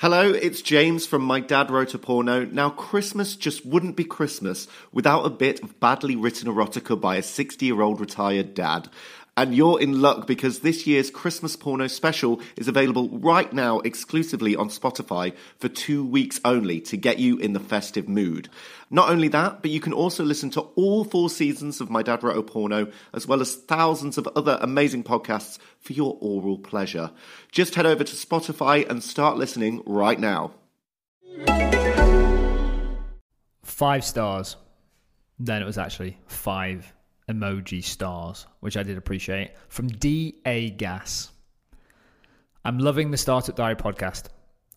Hello, it's James from My Dad Wrote a Porno. Now, Christmas just wouldn't be Christmas without a bit of badly written erotica by a 60 year old retired dad. And you're in luck because this year's Christmas porno special is available right now exclusively on Spotify for two weeks only to get you in the festive mood. Not only that, but you can also listen to all four seasons of My Dad Wrote a Porno, as well as thousands of other amazing podcasts for your oral pleasure. Just head over to Spotify and start listening right now. Five stars. Then it was actually five emoji stars, which I did appreciate. From DA Gas. I'm loving the Startup Diary podcast.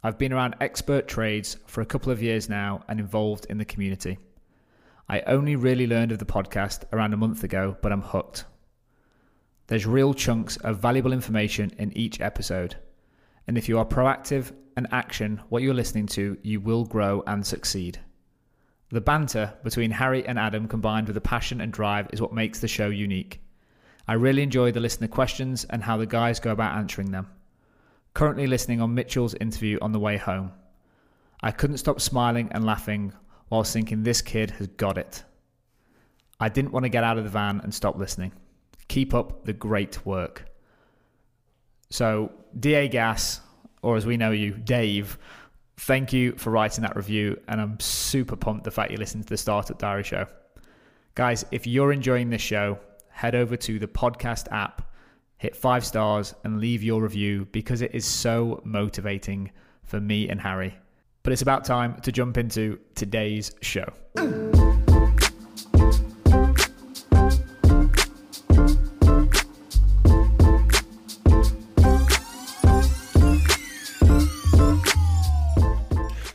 I've been around expert trades for a couple of years now and involved in the community. I only really learned of the podcast around a month ago, but I'm hooked. There's real chunks of valuable information in each episode. And if you are proactive and action what you're listening to, you will grow and succeed. The banter between Harry and Adam combined with the passion and drive is what makes the show unique. I really enjoy the listener questions and how the guys go about answering them. Currently listening on Mitchell's interview on the way home. I couldn't stop smiling and laughing while thinking this kid has got it. I didn't want to get out of the van and stop listening. Keep up the great work. So, DA Gas, or as we know you, Dave, thank you for writing that review. And I'm super pumped the fact you listened to the Startup Diary show. Guys, if you're enjoying this show, head over to the podcast app, hit five stars, and leave your review because it is so motivating for me and Harry. But it's about time to jump into today's show.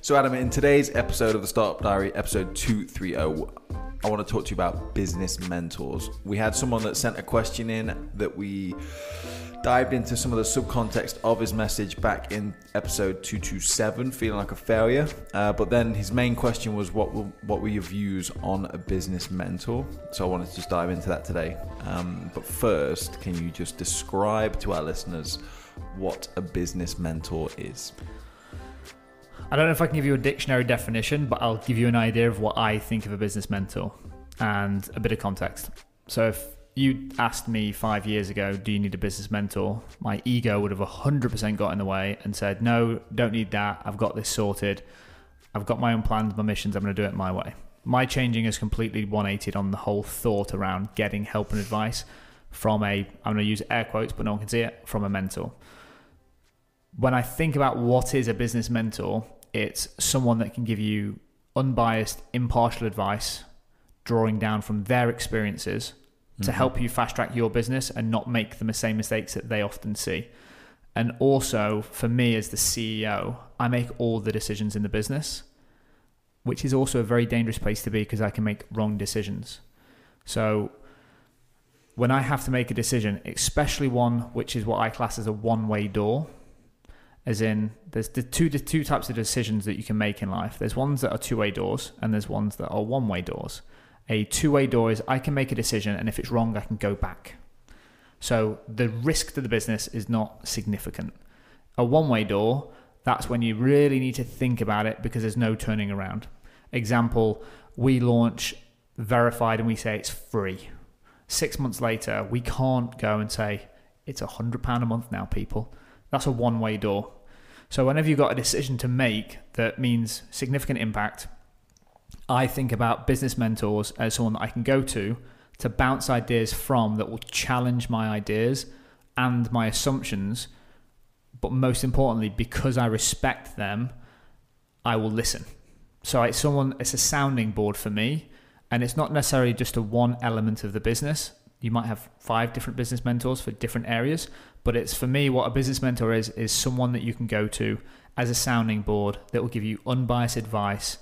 So, Adam, in today's episode of the Startup Diary, episode 230, I want to talk to you about business mentors. We had someone that sent a question in that we dived into some of the subcontext of his message back in episode 227, feeling like a failure. Uh, but then his main question was, what were, what were your views on a business mentor? So, I wanted to just dive into that today. Um, but first, can you just describe to our listeners what a business mentor is? I don't know if I can give you a dictionary definition, but I'll give you an idea of what I think of a business mentor and a bit of context. So, if you asked me five years ago, do you need a business mentor? My ego would have 100% got in the way and said, no, don't need that. I've got this sorted. I've got my own plans, my missions. I'm going to do it my way. My changing is completely 180 on the whole thought around getting help and advice from a, I'm going to use air quotes, but no one can see it, from a mentor. When I think about what is a business mentor, it's someone that can give you unbiased, impartial advice, drawing down from their experiences mm-hmm. to help you fast track your business and not make the same mistakes that they often see. And also, for me as the CEO, I make all the decisions in the business, which is also a very dangerous place to be because I can make wrong decisions. So, when I have to make a decision, especially one which is what I class as a one way door, as in there's the two the two types of decisions that you can make in life. There's ones that are two way doors, and there's ones that are one way doors. A two way door is I can make a decision, and if it's wrong, I can go back. So the risk to the business is not significant. A one way door, that's when you really need to think about it because there's no turning around. Example, we launch verified and we say it's free. Six months later, we can't go and say it's a hundred pound a month now, people. That's a one way door. So whenever you've got a decision to make that means significant impact, I think about business mentors as someone that I can go to to bounce ideas from that will challenge my ideas and my assumptions. But most importantly, because I respect them, I will listen. So it's someone, it's a sounding board for me. And it's not necessarily just a one element of the business. You might have five different business mentors for different areas, but it's for me what a business mentor is is someone that you can go to as a sounding board that will give you unbiased advice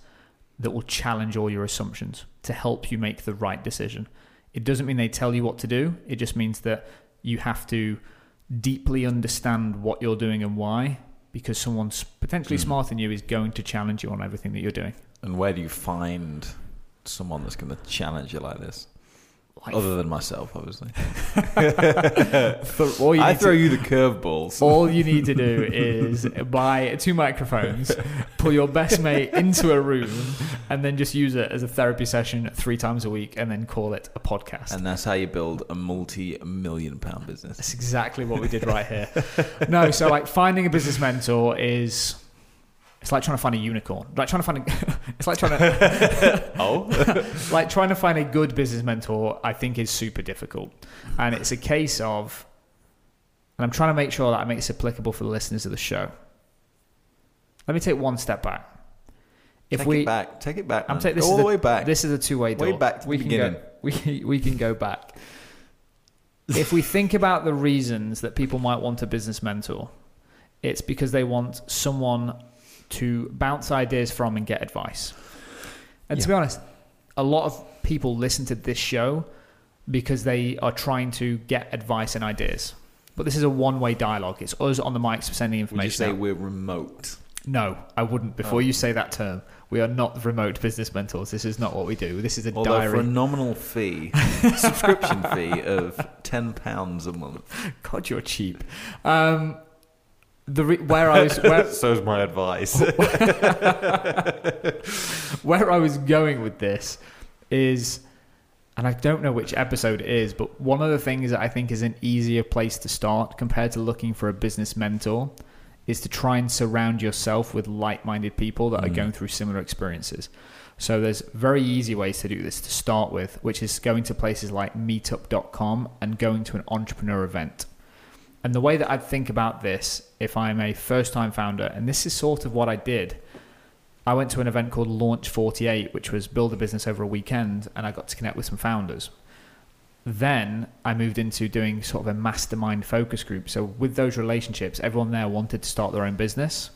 that will challenge all your assumptions to help you make the right decision. It doesn't mean they tell you what to do, it just means that you have to deeply understand what you're doing and why because someone potentially mm. smarter than you is going to challenge you on everything that you're doing. And where do you find someone that's going to challenge you like this? Other than myself, obviously. All you I throw to- you the curveballs. All you need to do is buy two microphones, pull your best mate into a room, and then just use it as a therapy session three times a week, and then call it a podcast. And that's how you build a multi-million pound business. That's exactly what we did right here. no, so like finding a business mentor is it's like trying to find a unicorn. Like trying to find a, it's like trying to Oh, like trying to find a good business mentor. I think is super difficult, and it's a case of, and I'm trying to make sure that I make this applicable for the listeners of the show. Let me take one step back. If take we, it back, take it back. I'm taking this all the way back. This is a two-way door. Way back to the we can beginning. Go, we we can go back. if we think about the reasons that people might want a business mentor, it's because they want someone to bounce ideas from and get advice. And to be honest, a lot of people listen to this show because they are trying to get advice and ideas. But this is a one-way dialogue. It's us on the mics sending Would you information. say out. we're remote? No, I wouldn't. Before Oh. you say that term, we are not remote business mentors. This is not what we do. This is a Although diary. for a nominal fee, subscription fee of ten pounds a month. God, you're cheap. Um, the re- where I was where, So's my advice. where I was going with this is, and I don't know which episode it is, but one of the things that I think is an easier place to start compared to looking for a business mentor is to try and surround yourself with like-minded people that are Mm. going through similar experiences. So there's very easy ways to do this to start with, which is going to places like meetup.com and going to an entrepreneur event. And the way that I'd think about this, if I'm a first time founder, and this is sort of what I did, I went to an event called Launch 48, which was build a business over a weekend, and I got to connect with some founders. Then I moved into doing sort of a mastermind focus group. So, with those relationships, everyone there wanted to start their own business,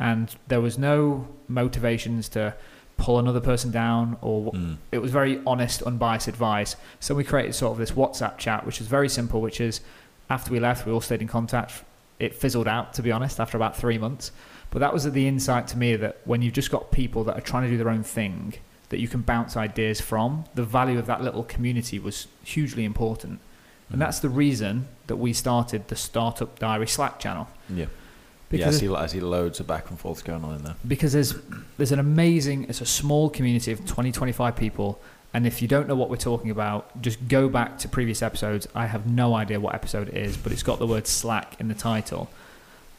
and there was no motivations to pull another person down or Mm. it was very honest, unbiased advice. So we created sort of this WhatsApp chat, which is very simple, which is after we left, we all stayed in contact. It fizzled out, to be honest, after about three months. But that was the insight to me that when you've just got people that are trying to do their own thing, that you can bounce ideas from, the value of that little community was hugely important. And mm-hmm. that's the reason that we started the Startup Diary Slack channel. Yeah. Because yeah, I see, I see loads of back and forths going on in there. because there's there's an amazing it's a small community of 20 25 people and if you don't know what we're talking about just go back to previous episodes. I have no idea what episode it is but it's got the word slack in the title.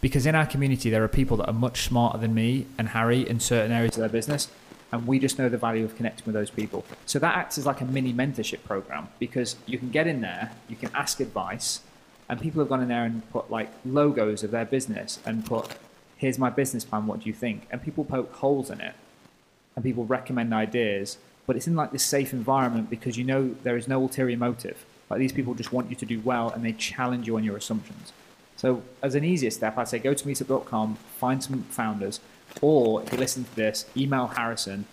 Because in our community there are people that are much smarter than me and harry in certain areas of their business and we just know the value of connecting with those people. So that acts as like a mini mentorship program because you can get in there you can ask advice and people have gone in there and put like logos of their business and put here's my business plan what do you think? And people poke holes in it and people recommend ideas but it's in like this safe environment because you know there is no ulterior motive like these people just want you to do well and they challenge you on your assumptions so as an easier step i'd say go to meetup.com find some founders or if you listen to this email harrison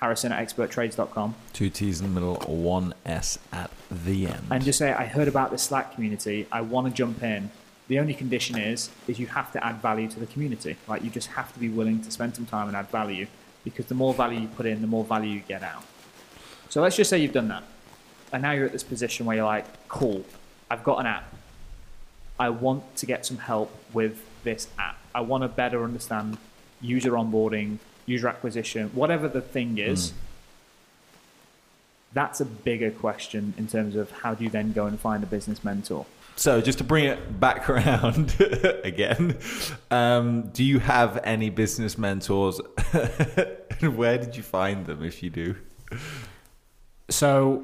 harrison at experttrades.com Two T's in the middle, one S at the end. and just say I heard about the Slack community. I want to jump in. The only condition is is you have to add value to the community. Like you just have to be willing to spend some time and add value because the more value you put in, the more value you get out. So let's just say you've done that, and now you're at this position where you're like, cool, I've got an app. I want to get some help with this app. I want to better understand user onboarding, user acquisition, whatever the thing is that's a bigger question in terms of how do you then go and find a business mentor. So, just to bring it back around again, um, do you have any business mentors? and where did you find them if you do? So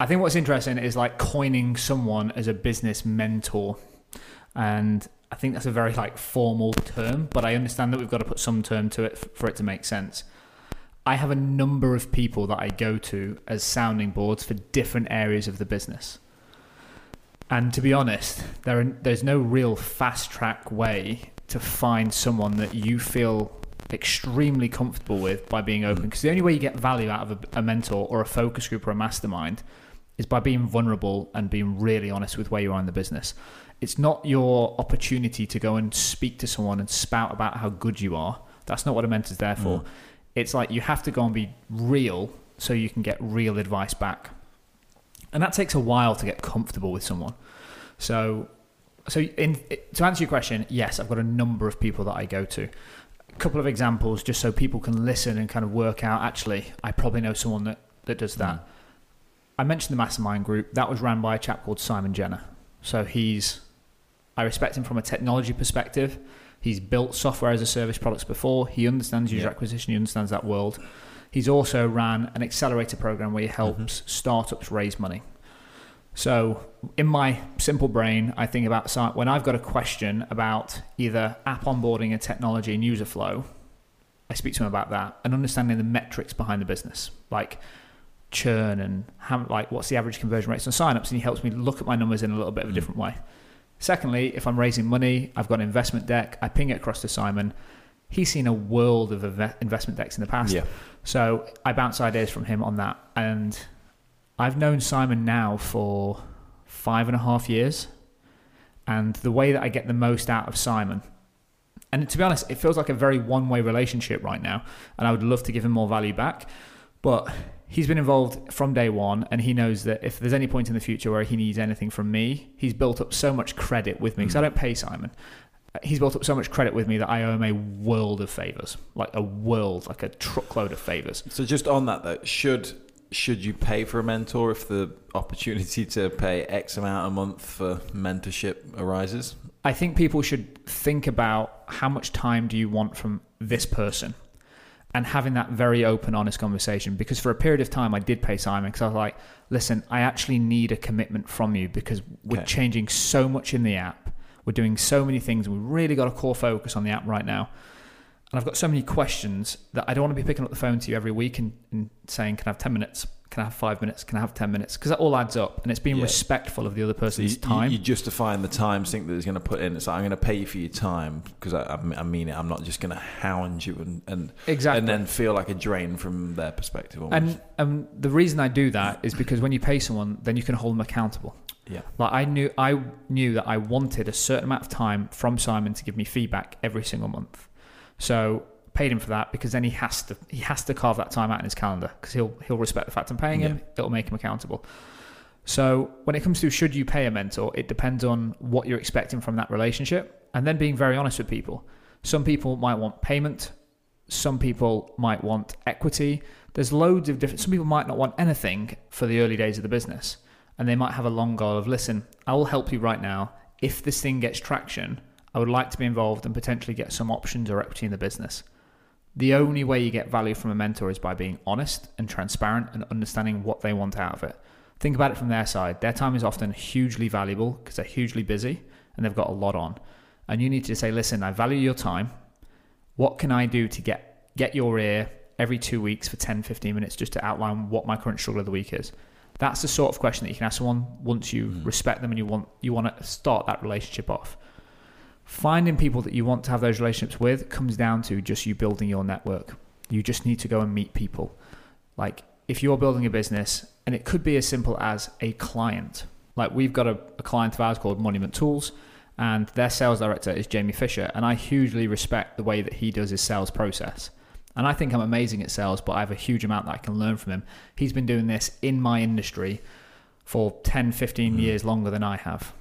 I think what's interesting is like coining someone as a business mentor. And I think that's a very like formal term, but I understand that we've got to put some term to it for it to make sense. I have a number of people that I go to as sounding boards for different areas of the business. And to be honest, there are, there's no real fast track way to find someone that you feel extremely comfortable with by being open. Mm. Because the only way you get value out of a, a mentor or a focus group or a mastermind is by being vulnerable and being really honest with where you are in the business. It's not your opportunity to go and speak to someone and spout about how good you are. That's not what a mentor's there for. Mm. It's like you have to go and be real so you can get real advice back. and that takes a while to get comfortable with someone. So, so in, to answer your question, yes, I've got a number of people that I go to. Couple of examples, just so people can listen and kind of work out. Actually, I probably know someone that that does that. Mm. I mentioned the mastermind group that was ran by a chap called Simon Jenner. So he's, I respect him from a technology perspective. He's built software as a service products before. He understands user Yeah. acquisition. He understands that world. He's also ran an accelerator program where he helps startups raise money. So, in my simple brain, I think about when I've got a question about either app onboarding and technology and user flow, I speak to him about that and understanding the metrics behind the business, like churn and how, like what's the average conversion rates on signups, and he helps me look at my numbers in a little bit of a Mm. different way. Secondly, if I'm raising money, I've got an investment deck. I ping it across to Simon. He's seen a world of investment decks in the past. Yeah. So I bounce ideas from him on that. And I've known Simon now for five and a half years. And the way that I get the most out of Simon, and to be honest, it feels like a very one way relationship right now. And I would love to give him more value back. But he's been involved from day one. And he knows that if there's any point in the future where he needs anything from me, he's built up so much credit with me because I mm. don't pay Simon. He's built up so much credit with me that I owe him a world of favors, like a world, like a truckload of favors. So just on that though, should should you pay for a mentor if the opportunity to pay X amount a month for mentorship arises? I think people should think about how much time do you want from this person and having that very open, honest conversation. Because for a period of time, I did pay Simon because I was like, listen, I actually need a commitment from you because we're Okay. changing so much in the app. We're doing so many things. We've really got a core focus on the app right now. And I've got so many questions that I don't want to be picking up the phone to you every week and, and saying, can I have 10 minutes? Can I have five minutes? Can I have 10 minutes? Because that all adds up. And it's being Yeah. respectful of the other So person's you, time. you, are justifying the time sink that he's going to put in. It's like I'm going to pay you for your time because I, I mean it. I'm not just going to hound you and and, exactly. and then feel like a drain from their perspective. Almost. And um, the reason I do that is because when you pay someone, then you can hold them accountable. yeah, Like I knew, I knew that I wanted a certain amount of time from Simon to give me feedback every single month. So paid him for that because then he has to he has to carve that time out in his calendar because he'll he'll respect the fact I'm paying him. It'll make him accountable. So when it comes to should you pay a mentor, it depends on what you're expecting from that relationship, and then being very honest with people. Some people might want payment. Some people might want equity. There's loads of different. Some people might not want anything for the early days of the business, and they might have a long goal of listen. I will help you right now. If this thing gets traction, I would like to be involved and potentially get some options or equity in the business. The only way you get value from a mentor is by being honest and transparent and understanding what they want out of it. Think about it from their side. Their time is often hugely valuable because they're hugely busy and they've got a lot on. And you need to say, listen, I value your time. What can I do to get get your ear every two weeks for 10, 15 minutes just to outline what my current struggle of the week is? That's the sort of question that you can ask someone once you mm. respect them and you want you want to start that relationship off. Finding people that you want to have those relationships with comes down to just you building your network. You just need to go and meet people. Like if you're building a business, and it could be as simple as a client. Like we've got a, a client of ours called Monument Tools, and their sales director is Jamie Fisher, and I hugely respect the way that he does his sales process. And I think I'm amazing at sales, but I have a huge amount that I can learn from him. He's been doing this in my industry for 10, 15 hmm. years longer than I have.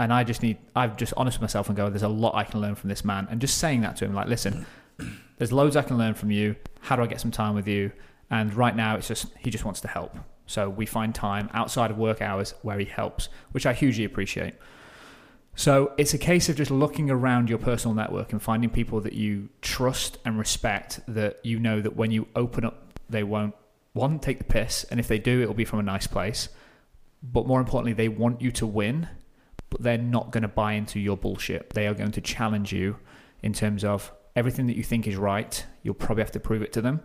And I just need, I've just honest with myself and go, there's a lot I can learn from this man. And just saying that to him, like, listen, there's loads I can learn from you. How do I get some time with you? And right now, it's just, he just wants to help. So we find time outside of work hours where he helps, which I hugely appreciate. So it's a case of just looking around your personal network and finding people that you trust and respect that you know that when you open up, they won't, one, take the piss. And if they do, it'll be from a nice place. But more importantly, they want you to win, but they're not going to buy into your bullshit. They are going to challenge you in terms of everything that you think is right, you'll probably have to prove it to them.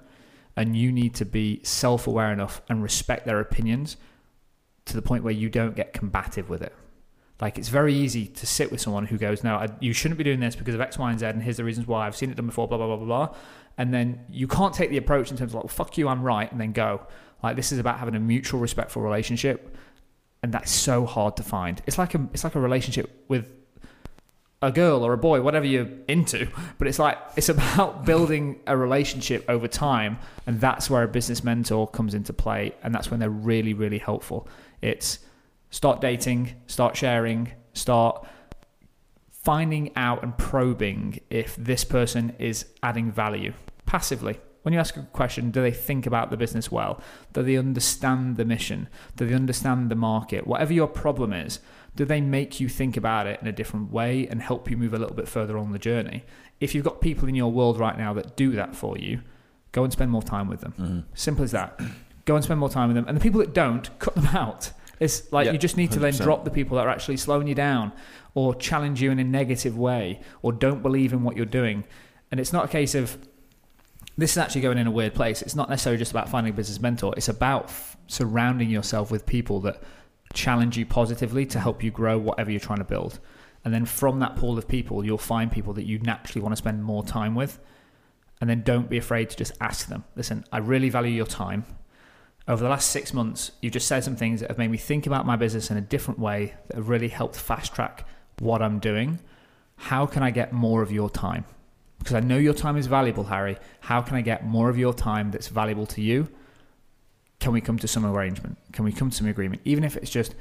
And you need to be self aware enough and respect their opinions to the point where you don't get combative with it. Like it's very easy to sit with someone who goes, "No, I, you shouldn't be doing this because of X, Y, and Z, and here's the reasons why. I've seen it done before." Blah blah blah blah blah. And then you can't take the approach in terms of like, well, "Fuck you, I'm right," and then go. Like this is about having a mutual, respectful relationship, and that's so hard to find. It's like a it's like a relationship with a girl or a boy, whatever you're into. But it's like it's about building a relationship over time, and that's where a business mentor comes into play, and that's when they're really, really helpful. It's start dating, start sharing, start finding out and probing if this person is adding value passively. When you ask a question, do they think about the business well? Do they understand the mission? Do they understand the market? Whatever your problem is, do they make you think about it in a different way and help you move a little bit further on the journey? If you've got people in your world right now that do that for you, go and spend more time with them. Mm-hmm. Simple as that. Go and spend more time with them. And the people that don't, cut them out. It's like Yeah, you just need to then 100%. drop the people that are actually slowing you down or challenge you in a negative way or don't believe in what you're doing. And it's not a case of this is actually going in a weird place. It's not necessarily just about finding a business mentor. It's about f- surrounding yourself with people that challenge you positively to help you grow whatever you're trying to build. And then from that pool of people, you'll find people that you naturally want to spend more time with. And then don't be afraid to just ask them, listen, I really value your time. Over the last six months, you've just said some things that have made me think about my business in a different way that have really helped fast track what I'm doing. How can I get more of your time? Because I know your time is valuable, Harry. How can I get more of your time that's valuable to you? Can we come to some arrangement? Can we come to some agreement? Even if it's just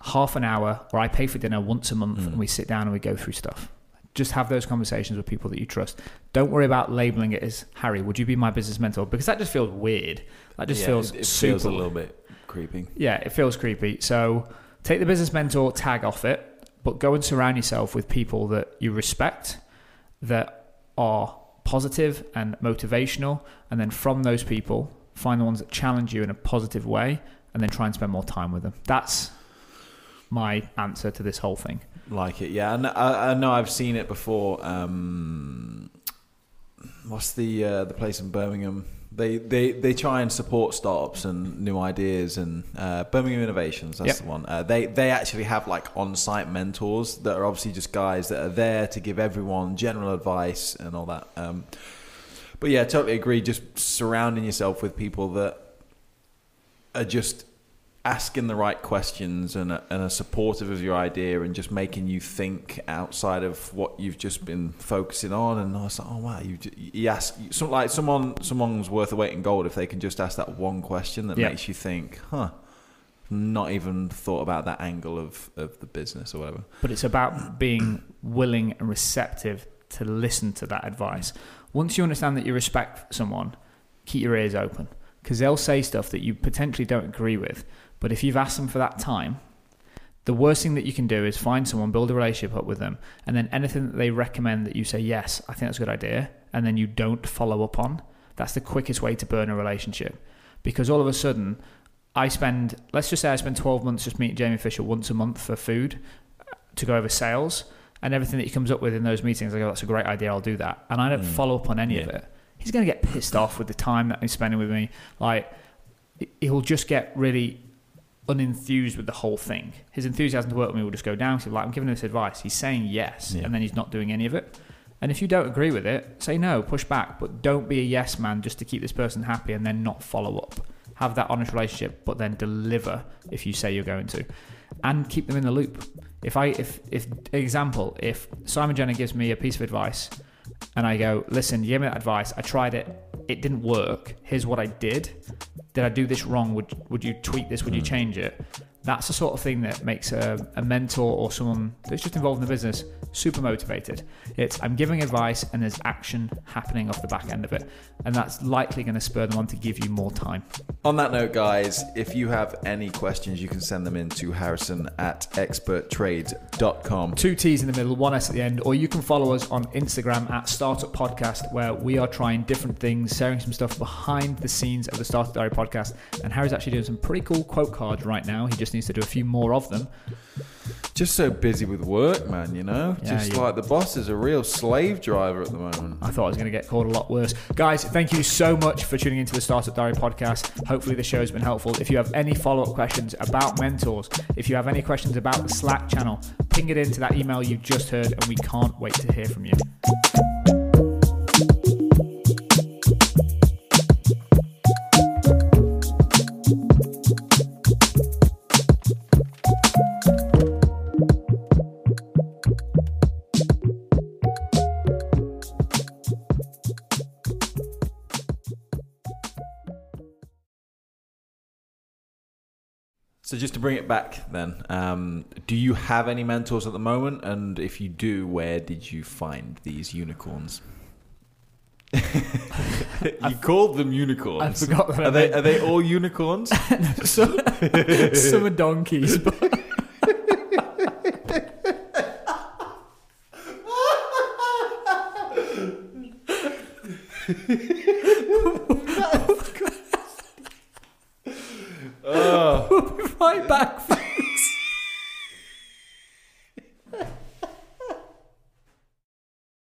half an hour or I pay for dinner once a month and hmm. we sit down and we go through stuff. Just have those conversations with people that you trust. Don't worry about labeling it as Harry, would you be my business mentor? Because that just feels weird. That just Yeah, feels it, it super feels a little bit creepy. yeah, it feels creepy. So take the business mentor tag off it, but go and surround yourself with people that you respect, that are positive and motivational, and then from those people, find the ones that challenge you in a positive way, and then try and spend more time with them. That's my answer to this whole thing. Like it, yeah. And I, I know I've seen it before. Um, what's the uh, the place in Birmingham? They, they they try and support startups and new ideas and uh, Birmingham Innovations. That's Yep. the one. Uh, they they actually have like on site mentors that are obviously just guys that are there to give everyone general advice and all that. Um, but yeah, totally agree. Just surrounding yourself with people that are just asking the right questions and are, and are supportive of your idea and just making you think outside of what you've just been focusing on. And I was like, oh wow, you you ask some like someone someone's worth a weight in gold if they can just ask that one question that Yeah. makes you think, huh. Not even thought about that angle of, of the business or whatever. but it's about being willing and receptive to listen to that advice. Once you understand that you respect someone, keep your ears open because they'll say stuff that you potentially don't agree with. But if you've asked them for that time, the worst thing that you can do is find someone, build a relationship up with them, and then anything that they recommend that you say, yes, I think that's a good idea, and then you don't follow up on, that's the quickest way to burn a relationship. Because all of a sudden, I spend, let's just say I spend 12 months just meeting Jamie Fisher once a month for food uh, to go over sales, and everything that he comes up with in those meetings, I go, that's a great idea, I'll do that. And I don't mm. follow up on any of it. He's going to get pissed off with the time that he's spending with me. Like, he'll just get really unenthused with the whole thing. His enthusiasm to work with me will just go down. So like, I'm giving him this advice. He's saying yes, Yeah. and then he's not doing any of it. And if you don't agree with it, say no, push back, but don't be a yes man just to keep this person happy and then not follow up. Have that honest relationship, but then deliver if you say you're going to, and keep them in the loop. If I, if, if example, if Simon Jenner gives me a piece of advice, and I go, listen, you gave me that advice. I tried it. It didn't work. Here's what I did. Did I do this wrong? Would would you tweak this? Would you hmm. change it? That's the sort of thing that makes a, a mentor or someone that's just involved in the business super motivated. It's I'm giving advice and there's action happening off the back end of it, and that's likely going to spur them on to give you more time. On that note, guys, if you have any questions, you can send them in to harrison at experttrades.com. Two T's in the middle, one S at the end, or you can follow us on Instagram at Startup Podcast, where we are trying different things, sharing some stuff behind the scenes of the Startup Diary podcast. And Harry's actually doing some pretty cool quote cards right now. He just needs to do a few more of them. Just so busy with work, man, you know? Yeah, Just like the boss is a real slave driver at the moment. I thought I was going to get called a lot worse. Guys, thank you so much for tuning into the Startup Diary podcast. Hopefully, the show has been helpful. If you have any follow up questions about mentors, if you have any questions about the Slack channel, ping it into that email you just heard, and we can't wait to hear from you. So just to bring it back, then, um, do you have any mentors at the moment? And if you do, where did you find these unicorns? you called them unicorns. I forgot Are they are they all unicorns? some, some are donkeys, but